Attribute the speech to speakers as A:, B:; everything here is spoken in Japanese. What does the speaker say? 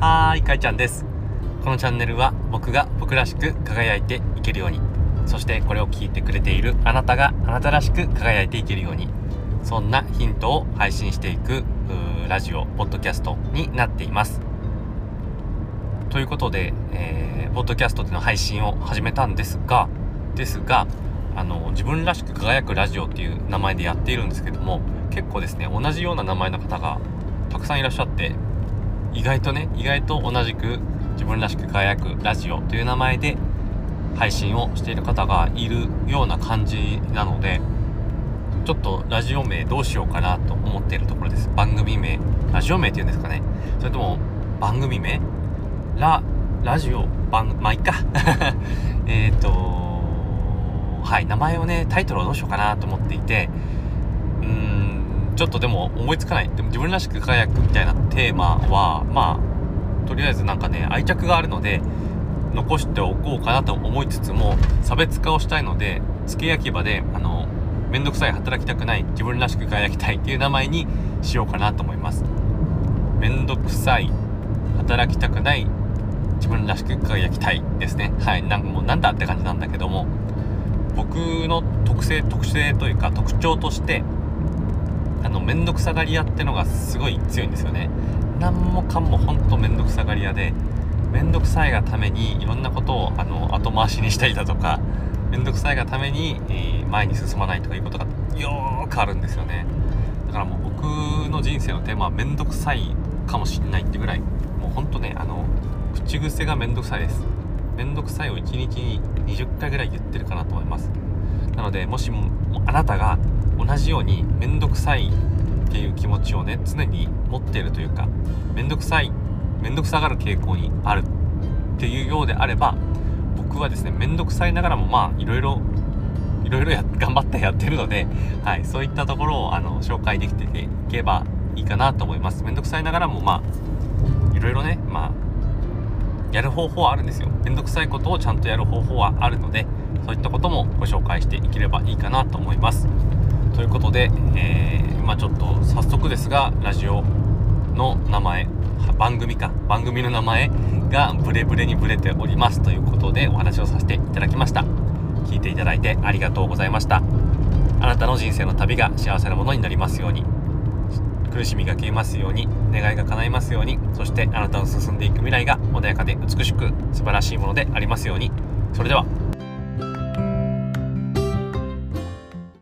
A: はーい、かいちゃんです。このチャンネルは僕が僕らしく輝いていけるように、そしてこれを聞いてくれているあなたがあなたらしく輝いていけるように、そんなヒントを配信していくラジオ、ポッドキャストになっています。ということで、えー、ポッドキャストでの配信を始めたんですが、ですが、あの、自分らしく輝くラジオっていう名前でやっているんですけども、結構ですね、同じような名前の方がたくさんいらっしゃって、意外とね意外と同じく自分らしく輝くラジオという名前で配信をしている方がいるような感じなのでちょっとラジオ名どうしようかなと思っているところです。番組名。ラジオ名っていうんですかね。それとも番組名？ララジオ番まあいっか。えっとはい名前をねタイトルをどうしようかなと思っていてうんちょっとでも思いつかない。でも自分らしく輝くみたいなテーマはまあとりあえずなんかね愛着があるので残しておこうかなと思いつつも差別化をしたいので付け焼き場であのめんどくさい働きたくない自分らしく輝きたいっていう名前にしようかなと思います。めんどくさい働きたくない自分らしく輝きたいですね。はいなんかもうなんだって感じなんだけども僕の特性特性というか特徴としてあの面倒くさがり屋ってのがすごい強いんですよね。何もかもほんと面倒くさがり屋で面倒くさいがためにいろんなことをあの後回しにしたりだとか面倒くさいがために、えー前に進まないとかいうことがよーくあるんですよね。だからもう僕の人生のテーマは面倒くさいかもしれないってぐらい。もうほんとねあの口癖が面倒くさいです。面倒くさいを1日に20回ぐらい言ってるかなと思います。なのでもしもあなたが同じように面倒くさいっていう気持ちをね常に持っているというか面倒くさい面倒くさがる傾向にあるっていうようであれば僕はですね面倒くさいながらもまあいろいろいろいろや頑張ってやってるので、はい、そういったところをあの紹介できていけばいいかなと思います。面倒くさいながらもまあいろいろねまあやる方法はあるんですよ。面倒くさいことをちゃんとやる方法はあるのでそういったこともご紹介していければいいかなと思います。ということで、えー、まあちょっと早速ですがラジオの名前番組か番組の名前がブレブレにブレておりますということでお話をさせていただきました。聞いていただいてありがとうございました。あなたの人生の旅が幸せなものになりますように苦しみが消えますように願いが叶いますようにそしてあなたの進んでいく未来が穏やかで美しく素晴らしいものでありますように。それでは